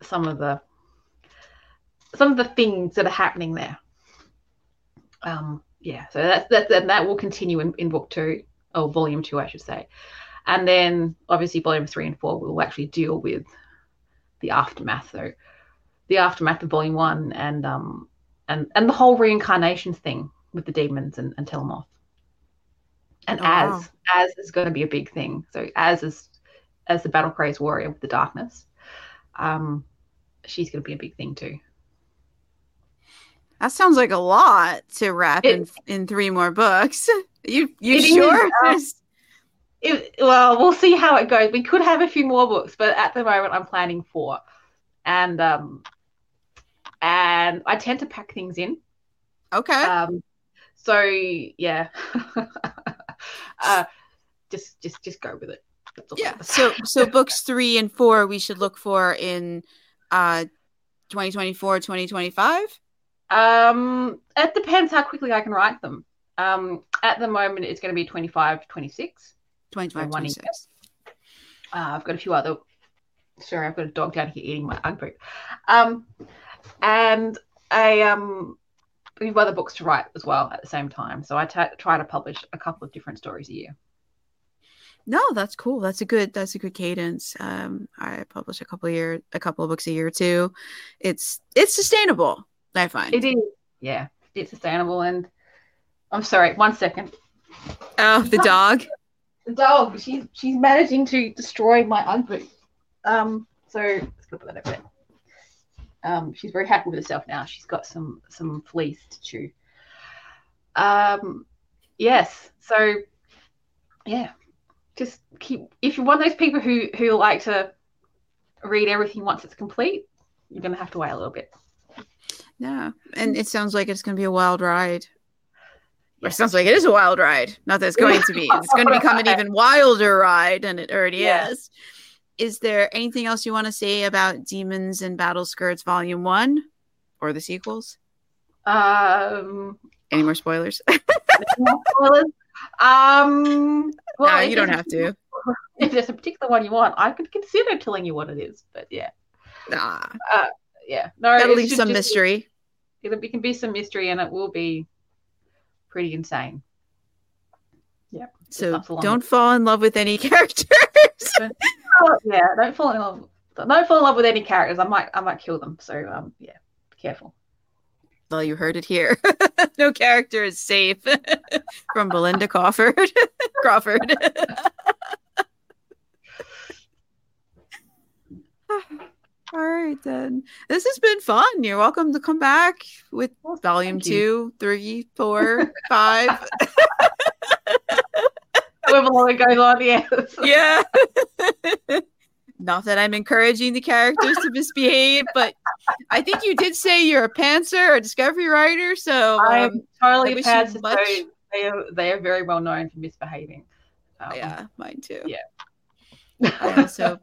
some of the some of the things that are happening there um yeah so that's that's and that will continue in, in book two or volume two i should say and then obviously volume three and four will actually deal with the aftermath so the aftermath of volume one and um and and the whole reincarnation thing with the demons and, and Telemoth. And Oh, wow. as Az is going to be a big thing. So Az is as the battle crazed warrior with the darkness, um, she's going to be a big thing too. That sounds like a lot to wrap It- in in three more books. [laughs] You you It is, sure? um, [laughs] It, well, we'll see how it goes. We could have a few more books, but at the moment, I'm planning four, and um, and I tend to pack things in. okay. Um, so yeah, [laughs] uh, just just just go with it. That's all yeah. So so books three and four we should look for in uh 2024, 2025. Um, it depends how quickly I can write them. Um, at the moment, it's going to be 25, 26. 2025, one 26. Uh, I've got a few other. Sorry, I've got a dog down here eating my boot. Um, and I um, we have other books to write as well at the same time. So I try to publish a couple of different stories a year. No, that's cool. That's a good. That's a good cadence. Um, I publish a couple of year, a couple of books a year too. It's it's sustainable. I find it is. Yeah, it's sustainable. And I'm sorry, one second. Oh, the dog. the dog. She's she's managing to destroy my UGG Um, so let's put that over there. Um, she's very happy with herself now. She's got some some fleece to chew. Um, yes. So yeah, just keep. If you're one of those people who who like to read everything once it's complete, you're gonna have to wait a little bit. Yeah, and it sounds like it's gonna be a wild ride. Or it sounds like it is a wild ride. Not that it's going to be. It's going to become an even wilder ride, and it already yeah. is is there anything else you want to say about Demons and Battleskirts Volume One or the sequels? Um, any more spoilers? spoilers? [laughs] Um, well, no, you don't have to. [laughs] If there's a particular one you want, I could consider telling you what it is. But yeah, nah, uh, yeah, no, that'll leave some mystery. Be, it can be some mystery, and it will be pretty insane. Yeah. So don't fall in love with any [laughs] characters [laughs] yeah, don't fall in love. Don't fall in love with any characters. I might, I might kill them. So, um, yeah, be careful. Well, you heard it here. [laughs] no character is safe from Belinda Crawford. Crawford. All right, then. This has been fun. You're welcome to come back with well, volume two, three, four, [laughs] five. However long it goes on, yes. [laughs] Yeah. [laughs] Not that I'm encouraging the characters to misbehave, but I think you did say you're a pantser a discovery writer. So um, I'm totally a pantser. So they are they are very well known for misbehaving. Um, yeah, mine too. Yeah. I also,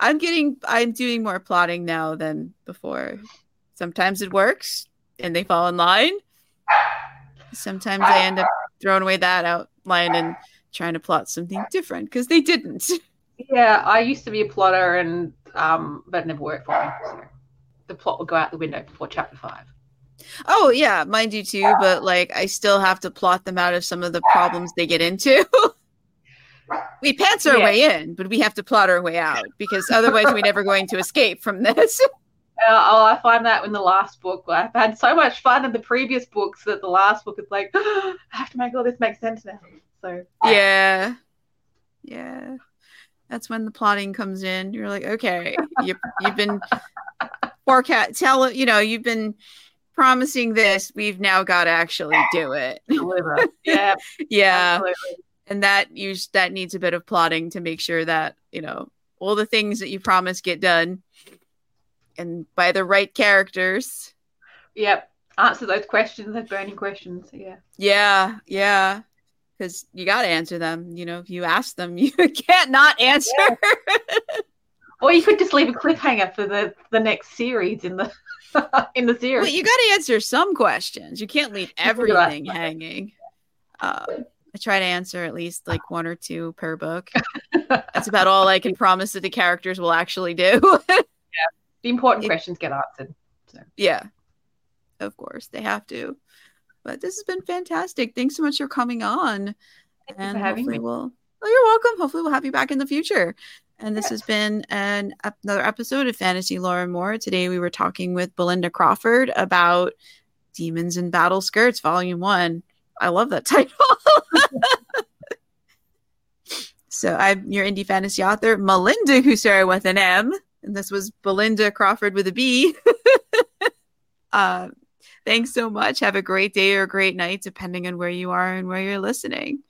I'm getting, I'm doing more plotting now than before. Sometimes it works and they fall in line. Sometimes I end up throwing away that outline and trying to plot something different because they didn't. [laughs] Yeah, I used to be a plotter, and um, but it never worked for me. So the plot would go out the window before chapter five. Oh yeah, mine do too. But like, I still have to plot them out of some of the problems they get into. [laughs] we pants our yeah. way in, but we have to plot our way out [laughs] because otherwise we're never going to escape from this. [laughs] Uh, oh, I find that in the last book. I've had so much fun in the previous books that the last book is like, oh, [gasps] I have to make all this make sense now. So yeah, yeah, that's when the plotting comes in. You're like, okay, you, you've been forecast tell you know you've been promising this. We've now got to actually do it. [laughs] yeah, yeah. Absolutely. And that you that needs a bit of plotting to make sure that you know all the things that you promise get done, and by the right characters. Yep, answer those questions, those burning questions. Yeah. Yeah, yeah because you got to answer them. You know, if you ask them, [laughs] you can't not answer. Yeah. or you could just leave a cliffhanger for the the next series in the [laughs] in the series. Well, you got to answer some questions. You can't leave everything hanging. Um, I try to answer at least like one or two per book. [laughs] That's about all I can promise that the characters will actually do. yeah, [laughs] the important it, questions get answered. So. Yeah, of course they have to. But this has been fantastic. Thanks so much for coming on. Thank and having me. We'll, well, you're welcome. Hopefully, we'll have you back in the future. And this yes. has been an another episode of Fantasy Lore and More. Today we were talking with Belinda Crawford about Demons in Battleskirts, Volume One. I love that [laughs] title. [laughs] so I'm your indie fantasy author, Melinda Kucsera with an M, and this was Belinda Crawford with a B. [laughs] uh, Thanks so much. Have a great day or a great night, depending on where you are and where you're listening.